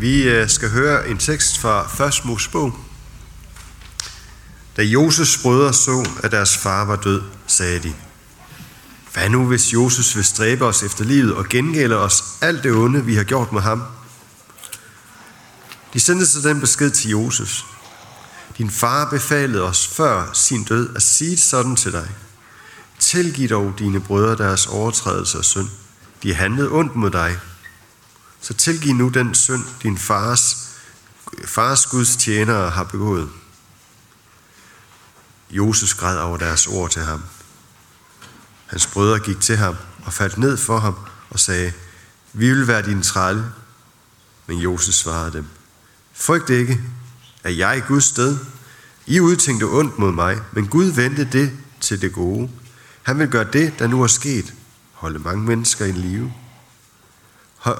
Vi øh, skal høre en tekst fra 1. Mosebog. Da Joses brødre så, at deres far var død, sagde de, Hvad nu, hvis Joses vil stræbe os efter livet og gengælde os alt det onde, vi har gjort med ham? De sendte så den besked til Joses. Din far befalede os før sin død at sige sådan til dig. Tilgiv dog dine brødre deres overtrædelse og synd. De handlede ondt mod dig. Så tilgiv nu den synd, din fars, fars Guds tjenere har begået. Josef græd over deres ord til ham. Hans brødre gik til ham og faldt ned for ham og sagde, vi vil være din trælle. Men Josef svarede dem, frygt ikke, er jeg i Guds sted. I udtænkte ondt mod mig, men Gud vendte det til det gode. Han vil gøre det, der nu er sket, holde mange mennesker i live.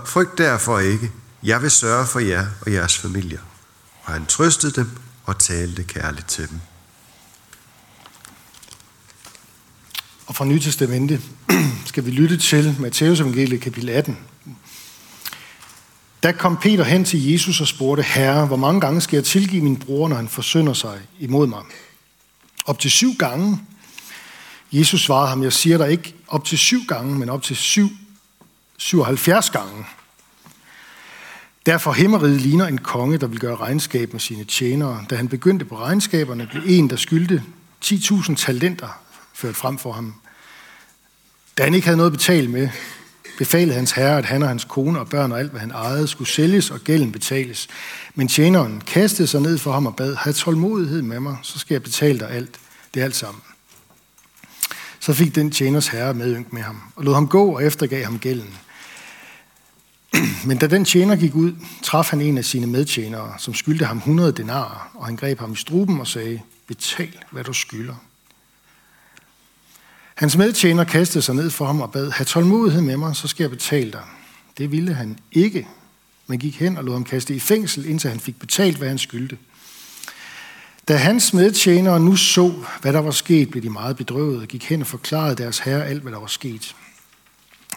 Frygt derfor ikke. Jeg vil sørge for jer og jeres familier. Og han trøstede dem og talte kærligt til dem. Og fra Nytestamente skal vi lytte til Matteus evangeliet kapitel 18. Da kom Peter hen til Jesus og spurgte, Herre, hvor mange gange skal jeg tilgive min bror, når han forsynder sig imod mig? Op til syv gange. Jesus svarede ham, jeg siger dig ikke op til syv gange, men op til syv, 77 gange. Derfor himmeriget ligner en konge, der vil gøre regnskab med sine tjenere. Da han begyndte på regnskaberne, blev en, der skyldte 10.000 talenter, ført frem for ham. Da han ikke havde noget at betale med, befalede hans herre, at han og hans kone og børn og alt, hvad han ejede, skulle sælges og gælden betales. Men tjeneren kastede sig ned for ham og bad, have tålmodighed med mig, så skal jeg betale dig alt. Det er alt sammen. Så fik den tjeners herre medynk med ham, og lod ham gå og eftergav ham gælden. Men da den tjener gik ud, traf han en af sine medtjenere, som skyldte ham 100 denarer, og han greb ham i struben og sagde, betal, hvad du skylder. Hans medtjener kastede sig ned for ham og bad, have tålmodighed med mig, så skal jeg betale dig. Det ville han ikke, men gik hen og lod ham kaste i fængsel, indtil han fik betalt, hvad han skyldte. Da hans medtjenere nu så, hvad der var sket, blev de meget bedrøvet og gik hen og forklarede deres herre alt, hvad der var sket.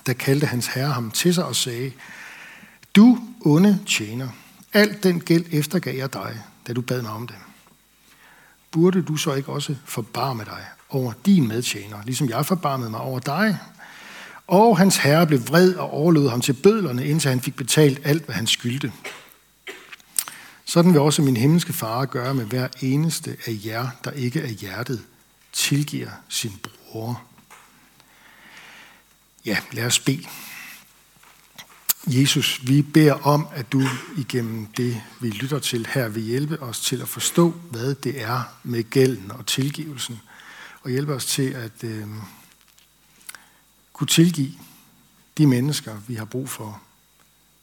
Da kaldte hans herre ham til sig og sagde, du onde tjener, alt den gæld eftergav jeg dig, da du bad mig om det. Burde du så ikke også forbarme dig over din medtjener, ligesom jeg forbarmede mig over dig. Og hans herre blev vred og overlod ham til bødlerne, indtil han fik betalt alt, hvad han skyldte. Sådan vil også min himmelske far gøre med hver eneste af jer, der ikke af hjertet tilgiver sin bror. Ja, lad os bede. Jesus, vi beder om, at du igennem det, vi lytter til her, vil hjælpe os til at forstå, hvad det er med gælden og tilgivelsen – og hjælpe os til at øh, kunne tilgive de mennesker, vi har brug for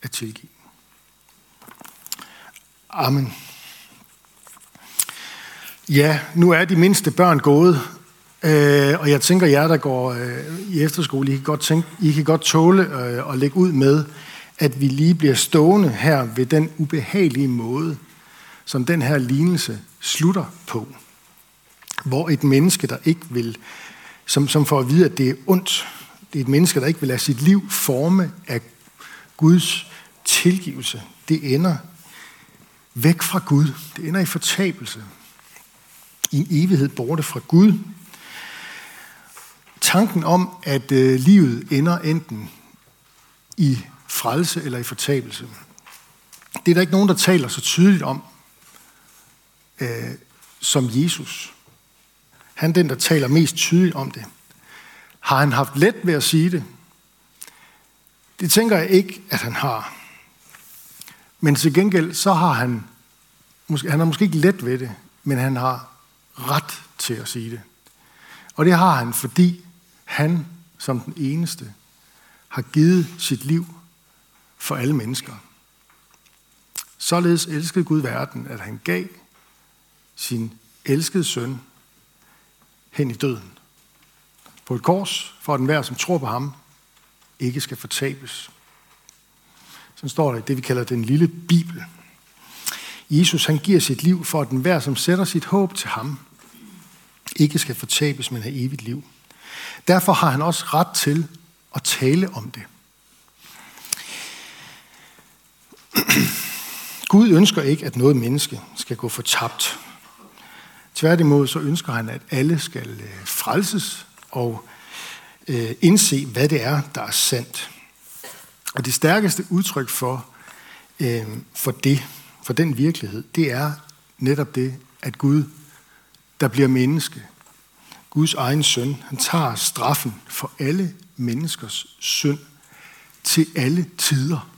at tilgive. Amen. Ja, nu er de mindste børn gået, øh, og jeg tænker, jer, der går øh, i efterskole, I kan godt, tænke, I kan godt tåle øh, at lægge ud med, at vi lige bliver stående her ved den ubehagelige måde, som den her lignelse slutter på hvor et menneske, der ikke vil, som, som får at vide, at det er ondt, det er et menneske, der ikke vil lade sit liv forme af Guds tilgivelse, det ender væk fra Gud. Det ender i fortabelse. I en evighed borte fra Gud. Tanken om, at øh, livet ender enten i frelse eller i fortabelse, det er der ikke nogen, der taler så tydeligt om øh, som Jesus. Han er den, der taler mest tydeligt om det. Har han haft let ved at sige det? Det tænker jeg ikke, at han har. Men til gengæld, så har han, måske, han har måske ikke let ved det, men han har ret til at sige det. Og det har han, fordi han som den eneste har givet sit liv for alle mennesker. Således elskede Gud verden, at han gav sin elskede søn hen i døden. På et kors, for at enhver, som tror på ham, ikke skal fortabes. Så står der det, vi kalder den lille Bibel. Jesus han giver sit liv for, at enhver, som sætter sit håb til ham, ikke skal fortabes, men have evigt liv. Derfor har han også ret til at tale om det. Gud ønsker ikke, at noget menneske skal gå fortabt. Tværtimod så ønsker han, at alle skal øh, frelses og øh, indse, hvad det er, der er sandt. Og det stærkeste udtryk for, øh, for det, for den virkelighed, det er netop det, at Gud, der bliver menneske, Guds egen søn, han tager straffen for alle menneskers synd til alle tider.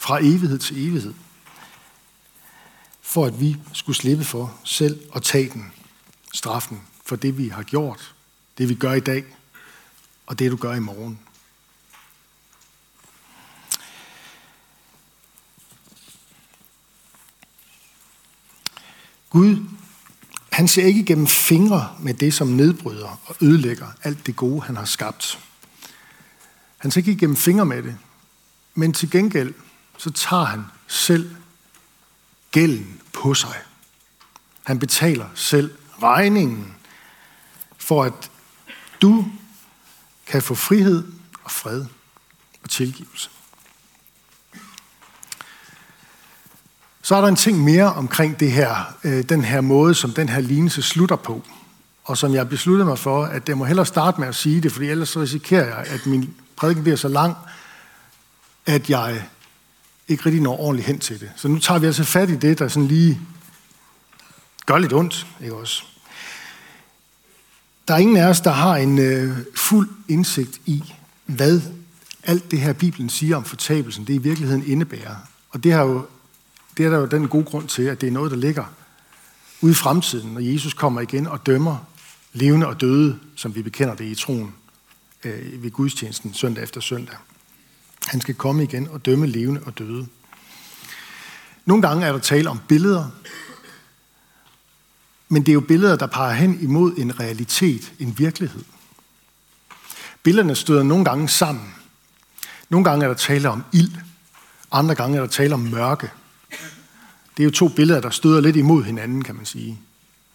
Fra evighed til evighed. For at vi skulle slippe for selv at tage den, straffen, for det vi har gjort, det vi gør i dag, og det du gør i morgen. Gud, han ser ikke gennem fingre med det, som nedbryder og ødelægger alt det gode, han har skabt. Han ser ikke gennem fingre med det, men til gengæld, så tager han selv gælden på sig. Han betaler selv regningen for, at du kan få frihed og fred og tilgivelse. Så er der en ting mere omkring det her, øh, den her måde, som den her lignelse slutter på. Og som jeg besluttede mig for, at jeg må hellere starte med at sige det, fordi ellers risikerer jeg, at min prædiken bliver så lang, at jeg ikke rigtig når ordentligt hen til det. Så nu tager vi altså fat i det, der sådan lige gør lidt ondt, ikke også? Der er ingen af os, der har en øh, fuld indsigt i, hvad alt det her, Bibelen siger om fortabelsen, det i virkeligheden indebærer. Og det, har jo, det er der jo den gode grund til, at det er noget, der ligger ude i fremtiden, når Jesus kommer igen og dømmer levende og døde, som vi bekender det i troen øh, ved gudstjenesten søndag efter søndag. Han skal komme igen og dømme levende og døde. Nogle gange er der tale om billeder, men det er jo billeder, der peger hen imod en realitet, en virkelighed. Billederne støder nogle gange sammen. Nogle gange er der tale om ild, andre gange er der tale om mørke. Det er jo to billeder, der støder lidt imod hinanden, kan man sige.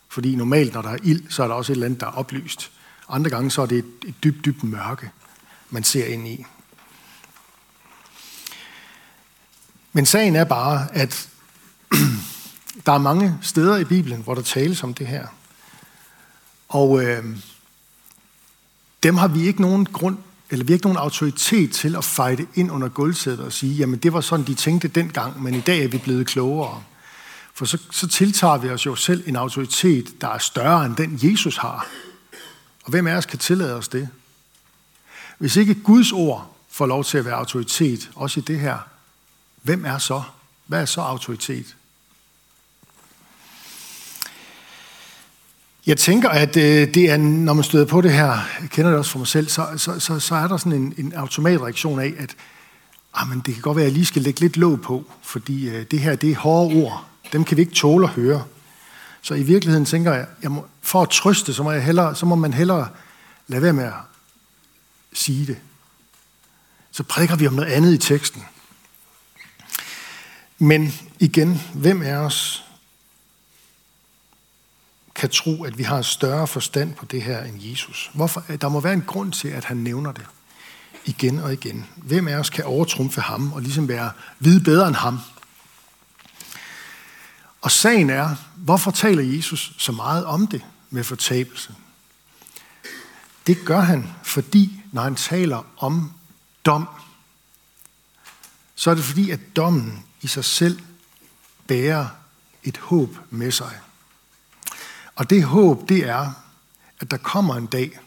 Fordi normalt, når der er ild, så er der også et eller andet, der er oplyst. Andre gange så er det et, et dybt, dybt mørke, man ser ind i. Men sagen er bare, at der er mange steder i Bibelen, hvor der tales om det her. Og øh, dem har vi ikke nogen grund, eller vi har ikke nogen autoritet til at fejde ind under gulvsædet og sige, jamen det var sådan, de tænkte dengang, men i dag er vi blevet klogere. For så, så tiltager vi os jo selv en autoritet, der er større end den, Jesus har. Og hvem af os kan tillade os det? Hvis ikke Guds ord får lov til at være autoritet, også i det her, hvem er så? Hvad er så autoritet? Jeg tænker, at øh, det er, når man støder på det her, jeg kender det også for mig selv, så, så, så, så er der sådan en, en automatreaktion af, at ah, men det kan godt være, at jeg lige skal lægge lidt låg på, fordi øh, det her, det er hårde ord. Dem kan vi ikke tåle at høre. Så i virkeligheden tænker jeg, jeg må, for at trøste, så må, jeg hellere, så må man hellere lade være med at sige det. Så prædiker vi om noget andet i teksten. Men igen, hvem er os kan tro, at vi har større forstand på det her end Jesus? Hvorfor? Der må være en grund til, at han nævner det igen og igen. Hvem af os kan overtrumfe ham og ligesom være vide bedre end ham? Og sagen er, hvorfor taler Jesus så meget om det med fortabelse? Det gør han, fordi når han taler om dom, så er det fordi, at dommen i sig selv bærer et håb med sig. Og det håb, det er, at der kommer en dag,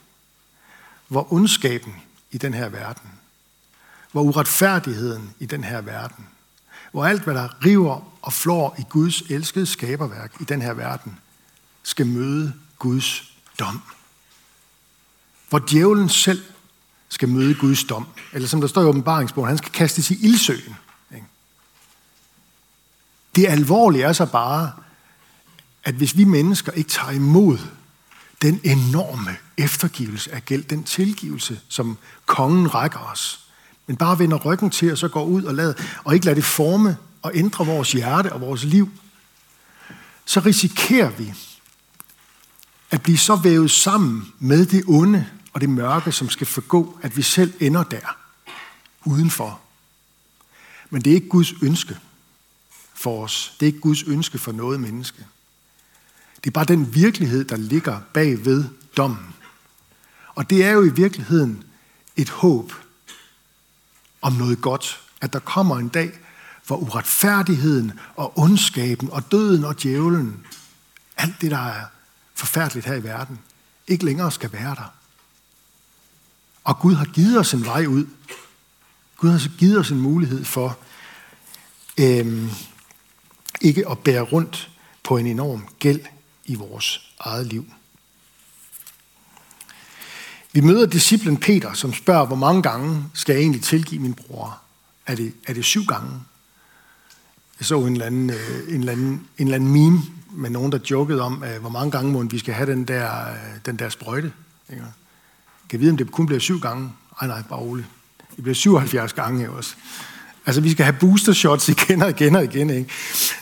hvor ondskaben i den her verden, hvor uretfærdigheden i den her verden, hvor alt, hvad der river og flår i Guds elskede skaberværk i den her verden, skal møde Guds dom. Hvor djævlen selv skal møde Guds dom. Eller som der står i åbenbaringsbogen, han skal kastes i ildsøen. Det alvorlige er så bare, at hvis vi mennesker ikke tager imod den enorme eftergivelse af gæld, den tilgivelse, som kongen rækker os, men bare vender ryggen til og så går ud og, lader, og ikke lader det forme og ændre vores hjerte og vores liv, så risikerer vi at blive så vævet sammen med det onde og det mørke, som skal forgå, at vi selv ender der, udenfor. Men det er ikke Guds ønske for os. Det er ikke Guds ønske for noget menneske. Det er bare den virkelighed, der ligger bag ved dommen. Og det er jo i virkeligheden et håb om noget godt. At der kommer en dag, hvor uretfærdigheden og ondskaben og døden og djævlen, alt det, der er forfærdeligt her i verden, ikke længere skal være der. Og Gud har givet os en vej ud. Gud har givet os en mulighed for øhm, ikke at bære rundt på en enorm gæld i vores eget liv. Vi møder disciplen Peter, som spørger, hvor mange gange skal jeg egentlig tilgive min bror? Er det, er det syv gange? Jeg så en eller, anden, øh, en, eller anden, en eller anden meme med nogen, der jokede om, øh, hvor mange gange må vi skal have den der, øh, den der sprøjte. Ikke? Kan vide, om det kun bliver syv gange? Ej, nej, bare roligt. Det bliver 77 gange også. Altså, vi skal have booster shots igen og igen og igen. Ikke?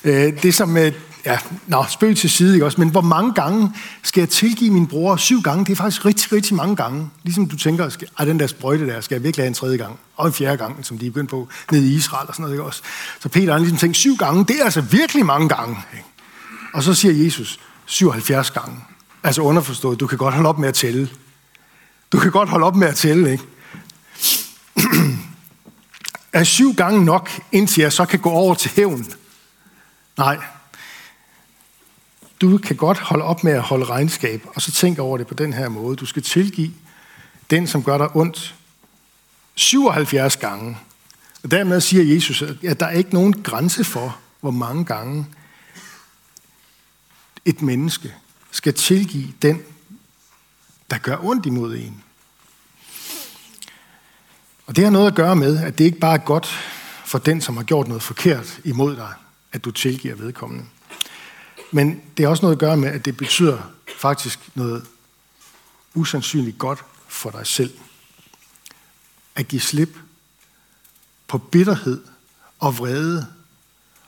Øh, det som, øh, ja, nå, spøg til side, ikke også? Men hvor mange gange skal jeg tilgive min bror? Syv gange, det er faktisk rigtig, rigtig mange gange. Ligesom du tænker, skal, ej, den der sprøjte der, skal jeg virkelig have en tredje gang? Og en fjerde gang, som de er begyndt på ned i Israel og sådan noget, ikke også? Så Peter har ligesom tænkt, syv gange, det er altså virkelig mange gange. Ikke? Og så siger Jesus, 77 gange. Altså underforstået, du kan godt holde op med at tælle. Du kan godt holde op med at tælle, ikke? er syv gange nok, indtil jeg så kan gå over til hævn? Nej, du kan godt holde op med at holde regnskab, og så tænke over det på den her måde. Du skal tilgive den, som gør dig ondt, 77 gange. Og dermed siger Jesus, at der er ikke nogen grænse for, hvor mange gange et menneske skal tilgive den, der gør ondt imod en. Og det har noget at gøre med, at det ikke bare er godt for den, som har gjort noget forkert imod dig, at du tilgiver vedkommende. Men det har også noget at gøre med, at det betyder faktisk noget usandsynligt godt for dig selv. At give slip på bitterhed og vrede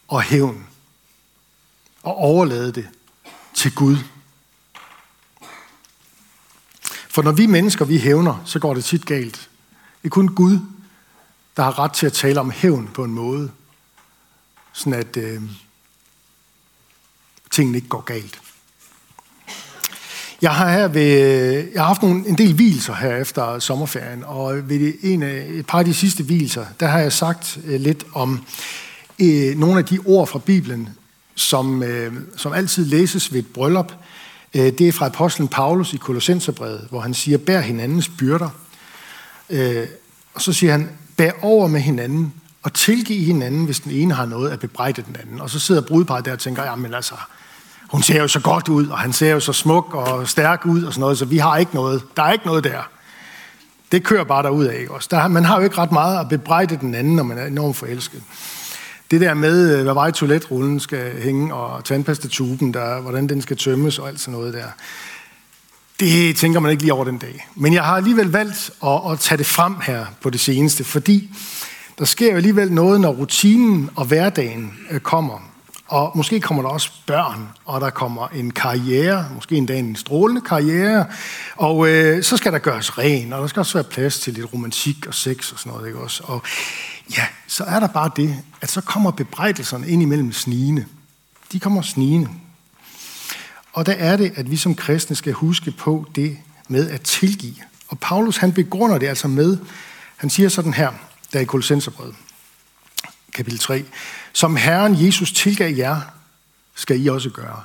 og hævn. Og overlade det til Gud. For når vi mennesker, vi hævner, så går det tit galt. Det er kun Gud, der har ret til at tale om hævn på en måde, sådan at øh, tingene ikke går galt. Jeg har, her ved, øh, jeg har haft nogle, en del hvilser her efter sommerferien, og ved en af, et par af de sidste hvilser, der har jeg sagt øh, lidt om øh, nogle af de ord fra Bibelen, som, øh, som altid læses ved et bryllup. Øh, det er fra apostlen Paulus i Kolossenserbrevet, hvor han siger, bær hinandens byrder. Øh, og så siger han, bær over med hinanden, og tilgive hinanden, hvis den ene har noget at bebrejde den anden. Og så sidder brudeparret der og tænker, jamen altså, hun ser jo så godt ud, og han ser jo så smuk og stærk ud og sådan noget, så vi har ikke noget. Der er ikke noget der. Det kører bare derud af, ikke også? Der, man har jo ikke ret meget at bebrejde den anden, når man er enormt forelsket. Det der med, øh, hvad vej toiletrullen skal hænge, og tandpastatuben, der, hvordan den skal tømmes og alt sådan noget der, det tænker man ikke lige over den dag. Men jeg har alligevel valgt at, at tage det frem her på det seneste, fordi der sker jo alligevel noget, når rutinen og hverdagen øh, kommer. Og måske kommer der også børn, og der kommer en karriere, måske endda en strålende karriere, og øh, så skal der gøres ren, og der skal også være plads til lidt romantik og sex og sådan noget, ikke også? Og ja, så er der bare det, at så kommer bebrejdelserne ind imellem snigende. De kommer snigende. Og der er det, at vi som kristne skal huske på det med at tilgive. Og Paulus han begrunder det altså med, han siger sådan her, der i Kolossenserbrevet, kapitel 3. Som Herren Jesus tilgav jer, skal I også gøre.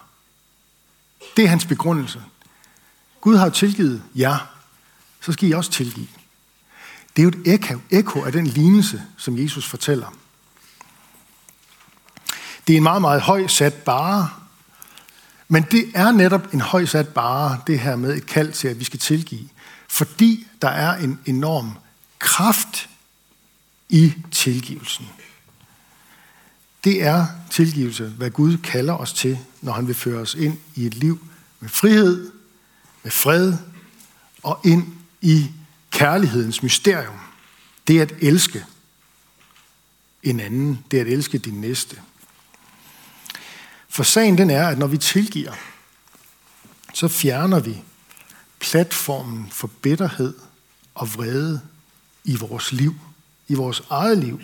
Det er hans begrundelse. Gud har tilgivet jer, så skal I også tilgive. Det er jo et ekko, ekko af den lignelse, som Jesus fortæller. Det er en meget, meget høj sat bare, men det er netop en højsat bare, det her med et kald til, at vi skal tilgive. Fordi der er en enorm kraft i tilgivelsen. Det er tilgivelse, hvad Gud kalder os til, når han vil føre os ind i et liv med frihed, med fred og ind i kærlighedens mysterium. Det er at elske en anden. Det er at elske din næste. For sagen den er, at når vi tilgiver, så fjerner vi platformen for bitterhed og vrede i vores liv, i vores eget liv.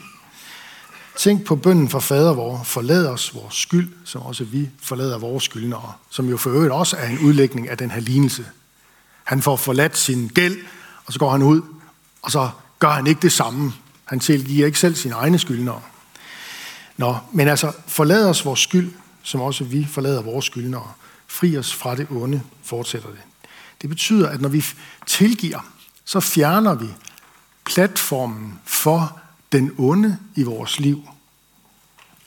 Tænk på bønden for fader vor, forlad os vores skyld, som også vi forlader vores skyldnere, som jo for øvrigt også er en udlægning af den her lignelse. Han får forladt sin gæld, og så går han ud, og så gør han ikke det samme. Han tilgiver ikke selv sine egne skyldnere. Nå, men altså, forlad os vores skyld, som også vi forlader vores skyldnere. Fri os fra det onde, fortsætter det. Det betyder, at når vi tilgiver, så fjerner vi platformen for den onde i vores liv.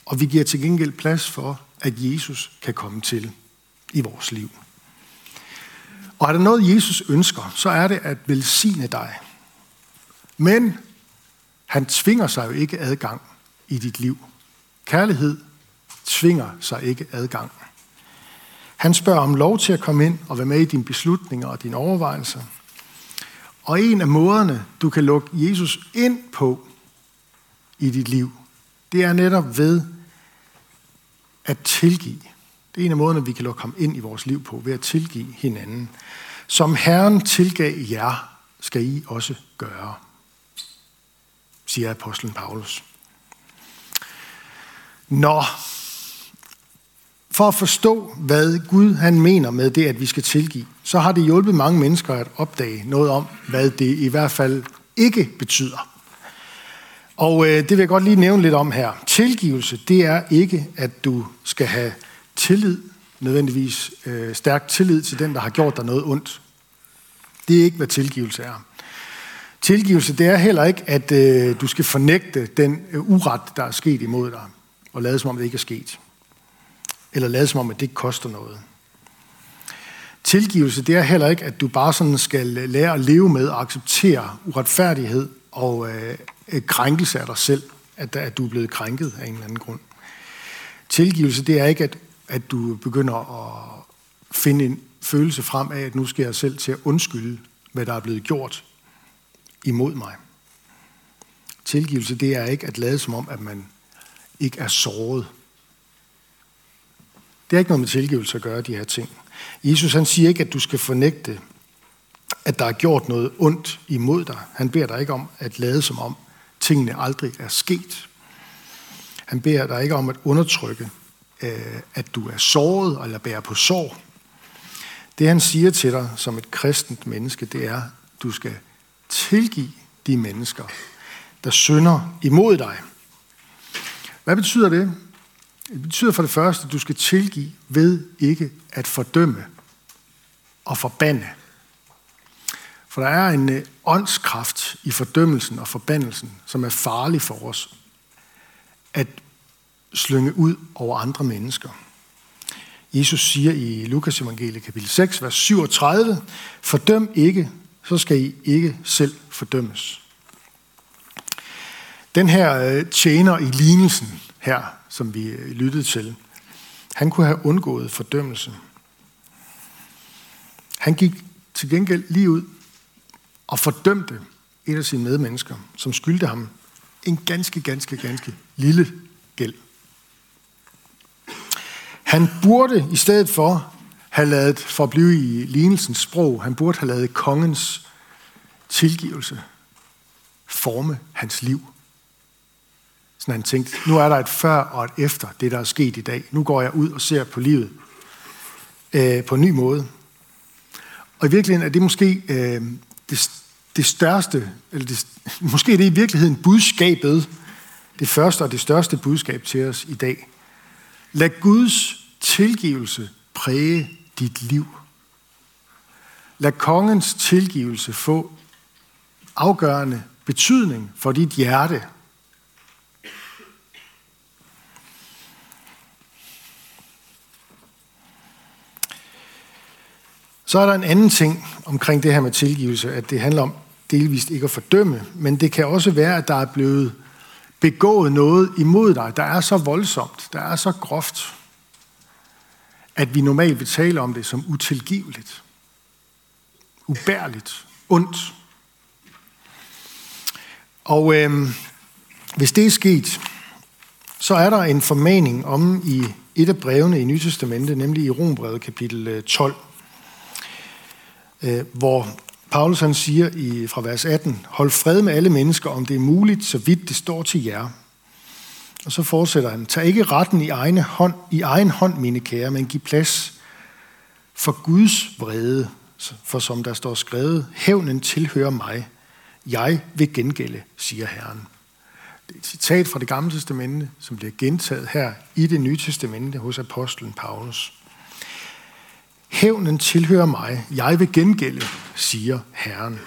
Og vi giver til gengæld plads for, at Jesus kan komme til i vores liv. Og er der noget, Jesus ønsker, så er det at velsigne dig. Men han tvinger sig jo ikke adgang i dit liv. Kærlighed tvinger sig ikke adgang. Han spørger om lov til at komme ind og være med i dine beslutninger og dine overvejelser. Og en af måderne, du kan lukke Jesus ind på i dit liv, det er netop ved at tilgive. Det er en af måderne, vi kan lukke ham ind i vores liv på, ved at tilgive hinanden. Som Herren tilgav jer, skal I også gøre, siger apostlen Paulus. Nå, for at forstå, hvad Gud han mener med det, at vi skal tilgive, så har det hjulpet mange mennesker at opdage noget om, hvad det i hvert fald ikke betyder. Og øh, det vil jeg godt lige nævne lidt om her. Tilgivelse, det er ikke, at du skal have tillid, nødvendigvis øh, stærk tillid til den, der har gjort dig noget ondt. Det er ikke, hvad tilgivelse er. Tilgivelse, det er heller ikke, at øh, du skal fornægte den øh, uret, der er sket imod dig, og lade som om det ikke er sket. Eller lade som om, at det ikke koster noget. Tilgivelse, det er heller ikke, at du bare sådan skal lære at leve med og acceptere uretfærdighed og øh, øh, krænkelse af dig selv, at, at du er blevet krænket af en eller anden grund. Tilgivelse, det er ikke, at, at du begynder at finde en følelse frem af, at nu skal jeg selv til at undskylde, hvad der er blevet gjort imod mig. Tilgivelse, det er ikke at lade som om, at man ikke er såret. Det er ikke noget med tilgivelse at gøre, de her ting. Jesus han siger ikke, at du skal fornægte, at der er gjort noget ondt imod dig. Han beder dig ikke om at lade som om, tingene aldrig er sket. Han beder dig ikke om at undertrykke, øh, at du er såret eller bærer på sår. Det han siger til dig som et kristent menneske, det er, at du skal tilgive de mennesker, der synder imod dig. Hvad betyder det? Det betyder for det første, at du skal tilgive ved ikke at fordømme og forbande. For der er en øh, åndskraft i fordømmelsen og forbandelsen, som er farlig for os at slynge ud over andre mennesker. Jesus siger i Lukas evangelie kapitel 6, vers 37, Fordøm ikke, så skal I ikke selv fordømmes. Den her øh, tjener i lignelsen her, som vi øh, lyttede til, han kunne have undgået fordømmelse. Han gik til gengæld lige ud og fordømte et af sine medmennesker, som skyldte ham en ganske, ganske, ganske lille gæld. Han burde i stedet for have lavet, for at blive i lignelsens sprog, han burde have lavet kongens tilgivelse forme hans liv. Sådan han tænkte, nu er der et før og et efter det, der er sket i dag. Nu går jeg ud og ser på livet øh, på en ny måde. Og i virkeligheden er det måske øh, det, det største, eller det, måske er det i virkeligheden budskabet, det første og det største budskab til os i dag. Lad Guds tilgivelse præge dit liv. Lad kongens tilgivelse få afgørende betydning for dit hjerte. Så er der en anden ting omkring det her med tilgivelse, at det handler om delvist ikke at fordømme, men det kan også være, at der er blevet begået noget imod dig, der er så voldsomt, der er så groft, at vi normalt vil tale om det som utilgiveligt, ubærligt, ondt. Og øh, hvis det er sket, så er der en formaning om i et af brevene i Nytestamentet, nemlig i Rombrevet kapitel øh, 12, øh, hvor Paulus han siger i, fra vers 18, hold fred med alle mennesker, om det er muligt, så vidt det står til jer. Og så fortsætter han. Tag ikke retten i egne hånd, i egen hånd mine kære, men giv plads for Guds vrede. For som der står skrevet, hævnen tilhører mig. Jeg vil gengælde, siger Herren. Det er et citat fra det gamle testamente, som bliver gentaget her i det nye testamente hos apostlen Paulus. Hævnen tilhører mig. Jeg vil gengælde, siger Herren.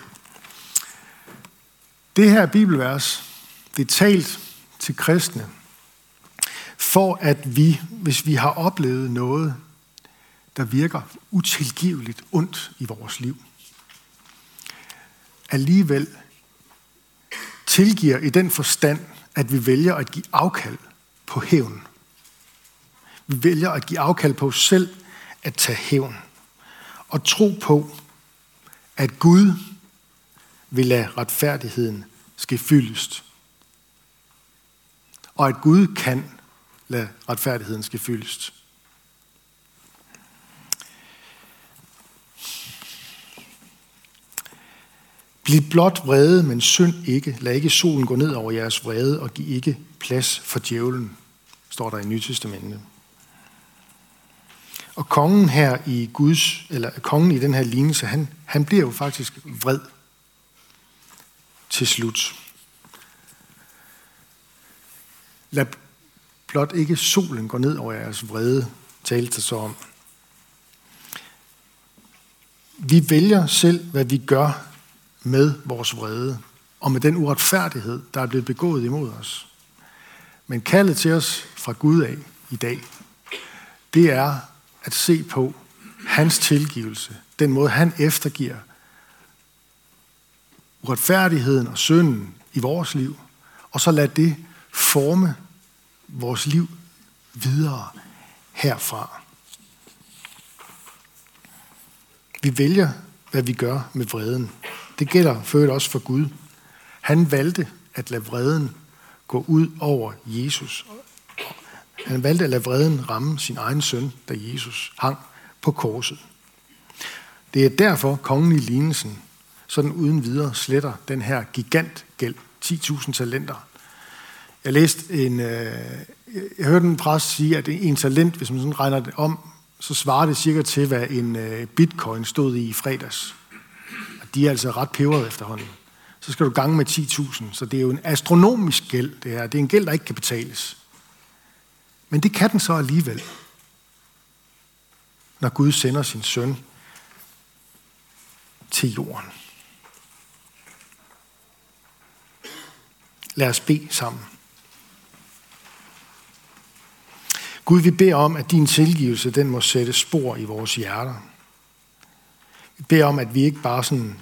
Det her bibelvers, det er talt til kristne, for at vi, hvis vi har oplevet noget, der virker utilgiveligt ondt i vores liv, alligevel tilgiver i den forstand, at vi vælger at give afkald på hævn. Vi vælger at give afkald på os selv at tage hævn. Og tro på, at Gud vil lade retfærdigheden ske fyldest. Og at Gud kan lade retfærdigheden ske fyldest. Bliv blot vrede, men synd ikke. Lad ikke solen gå ned over jeres vrede, og giv ikke plads for djævlen, står der i Nye Testamentet. Og kongen her i Guds, eller kongen i den her lignelse, han, han bliver jo faktisk vred til slut. Lad blot ikke solen gå ned over jeres vrede, talte så om. Vi vælger selv, hvad vi gør med vores vrede, og med den uretfærdighed, der er blevet begået imod os. Men kaldet til os fra Gud af i dag, det er at se på hans tilgivelse, den måde han eftergiver uretfærdigheden og synden i vores liv, og så lad det forme vores liv videre herfra. Vi vælger, hvad vi gør med vreden. Det gælder for også for Gud. Han valgte at lade vreden gå ud over Jesus. Han valgte at lade vreden ramme sin egen søn, da Jesus hang på korset. Det er derfor kongen i lignelsen sådan uden videre sletter den her gigantgæld, 10.000 talenter. Jeg læste en, øh, jeg hørte en præst sige, at en talent, hvis man sådan regner det om, så svarer det cirka til, hvad en øh, bitcoin stod i i fredags de er altså ret peberet efterhånden. Så skal du gange med 10.000, så det er jo en astronomisk gæld, det her. Det er en gæld, der ikke kan betales. Men det kan den så alligevel, når Gud sender sin søn til jorden. Lad os bede sammen. Gud, vi beder om, at din tilgivelse, den må sætte spor i vores hjerter. Vi beder om, at vi ikke bare sådan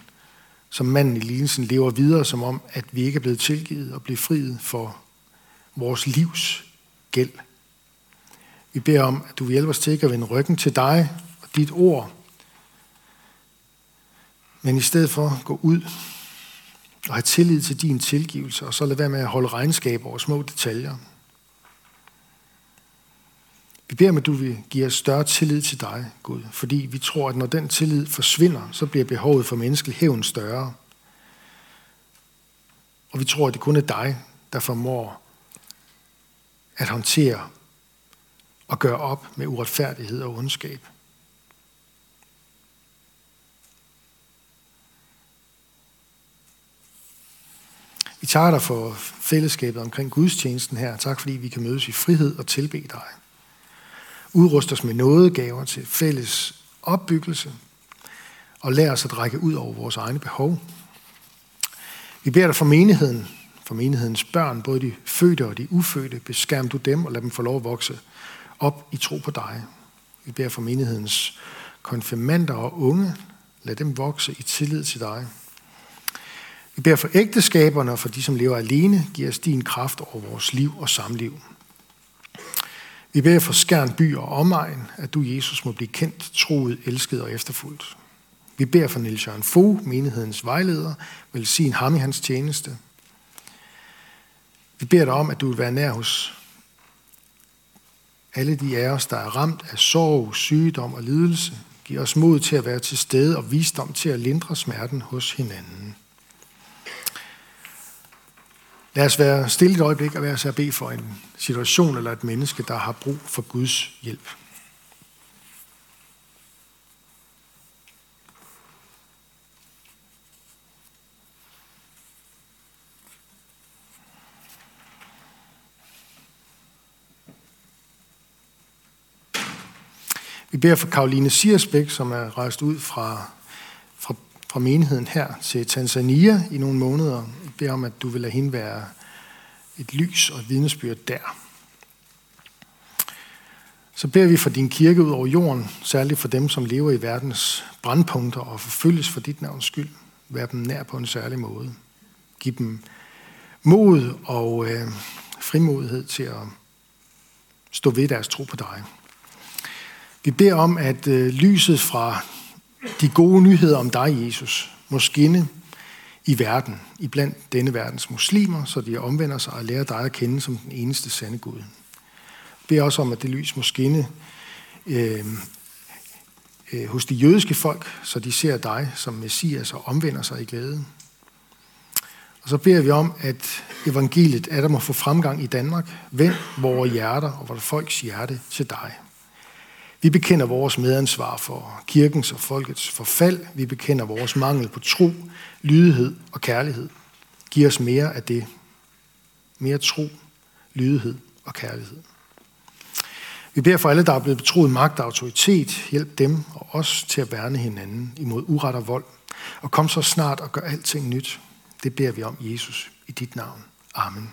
som manden i lignelsen lever videre, som om, at vi ikke er blevet tilgivet og blevet friet for vores livs gæld. Vi beder om, at du vil hjælpe os til ikke at vende ryggen til dig og dit ord, men i stedet for gå ud og have tillid til din tilgivelse, og så lade være med at holde regnskab over små detaljer. Vi beder om, at du vil give os større tillid til dig, Gud, fordi vi tror, at når den tillid forsvinder, så bliver behovet for menneskelig hævn større. Og vi tror, at det kun er dig, der formår at håndtere og gøre op med uretfærdighed og ondskab. Vi takker dig for fællesskabet omkring gudstjenesten her. Tak fordi vi kan mødes i frihed og tilbe dig. Udrust os med nådegaver til fælles opbyggelse, og lær os at række ud over vores egne behov. Vi beder dig for menigheden, for menighedens børn, både de fødte og de ufødte. Beskærm du dem og lad dem få lov at vokse op i tro på dig. Vi beder for menighedens konfirmander og unge. Lad dem vokse i tillid til dig. Vi beder for ægteskaberne og for de, som lever alene. Giv os din kraft over vores liv og samliv. Vi beder for Skærn by og omegn, at du, Jesus, må blive kendt, troet, elsket og efterfulgt. Vi beder for Niels Jørgen Fogh, menighedens vejleder, velsign ham i hans tjeneste. Vi beder dig om, at du vil være nær hos alle de af os, der er ramt af sorg, sygdom og lidelse. Giv os mod til at være til stede og visdom til at lindre smerten hos hinanden. Lad os være stille et øjeblik og være så at bede for en situation eller et menneske, der har brug for Guds hjælp. Vi beder for Karoline Siersbæk, som er rejst ud fra, fra, fra menigheden her til Tanzania i nogle måneder. Vi beder om, at du vil lade hende være et lys og et vidnesbyrd der. Så beder vi for din kirke ud over jorden, særligt for dem, som lever i verdens brandpunkter og forfølges for dit navns skyld. Vær dem nær på en særlig måde. Giv dem mod og øh, frimodighed til at stå ved deres tro på dig. Vi beder om, at øh, lyset fra de gode nyheder om dig, Jesus, må skinne i verden, i blandt denne verdens muslimer, så de omvender sig og lærer dig at kende som den eneste sande Gud. Vi beder også om, at det lys må skinne øh, øh, hos de jødiske folk, så de ser dig som Messias og omvender sig i glæde. Og så beder vi om, at evangeliet er der må få fremgang i Danmark. Vend vores hjerter og vores folks hjerte til dig. Vi bekender vores medansvar for kirkens og folkets forfald. Vi bekender vores mangel på tro, lydighed og kærlighed. Giv os mere af det. Mere tro, lydighed og kærlighed. Vi beder for alle, der er blevet betroet magt og autoritet. Hjælp dem og os til at værne hinanden imod uret og vold. Og kom så snart og gør alting nyt. Det beder vi om, Jesus, i dit navn. Amen.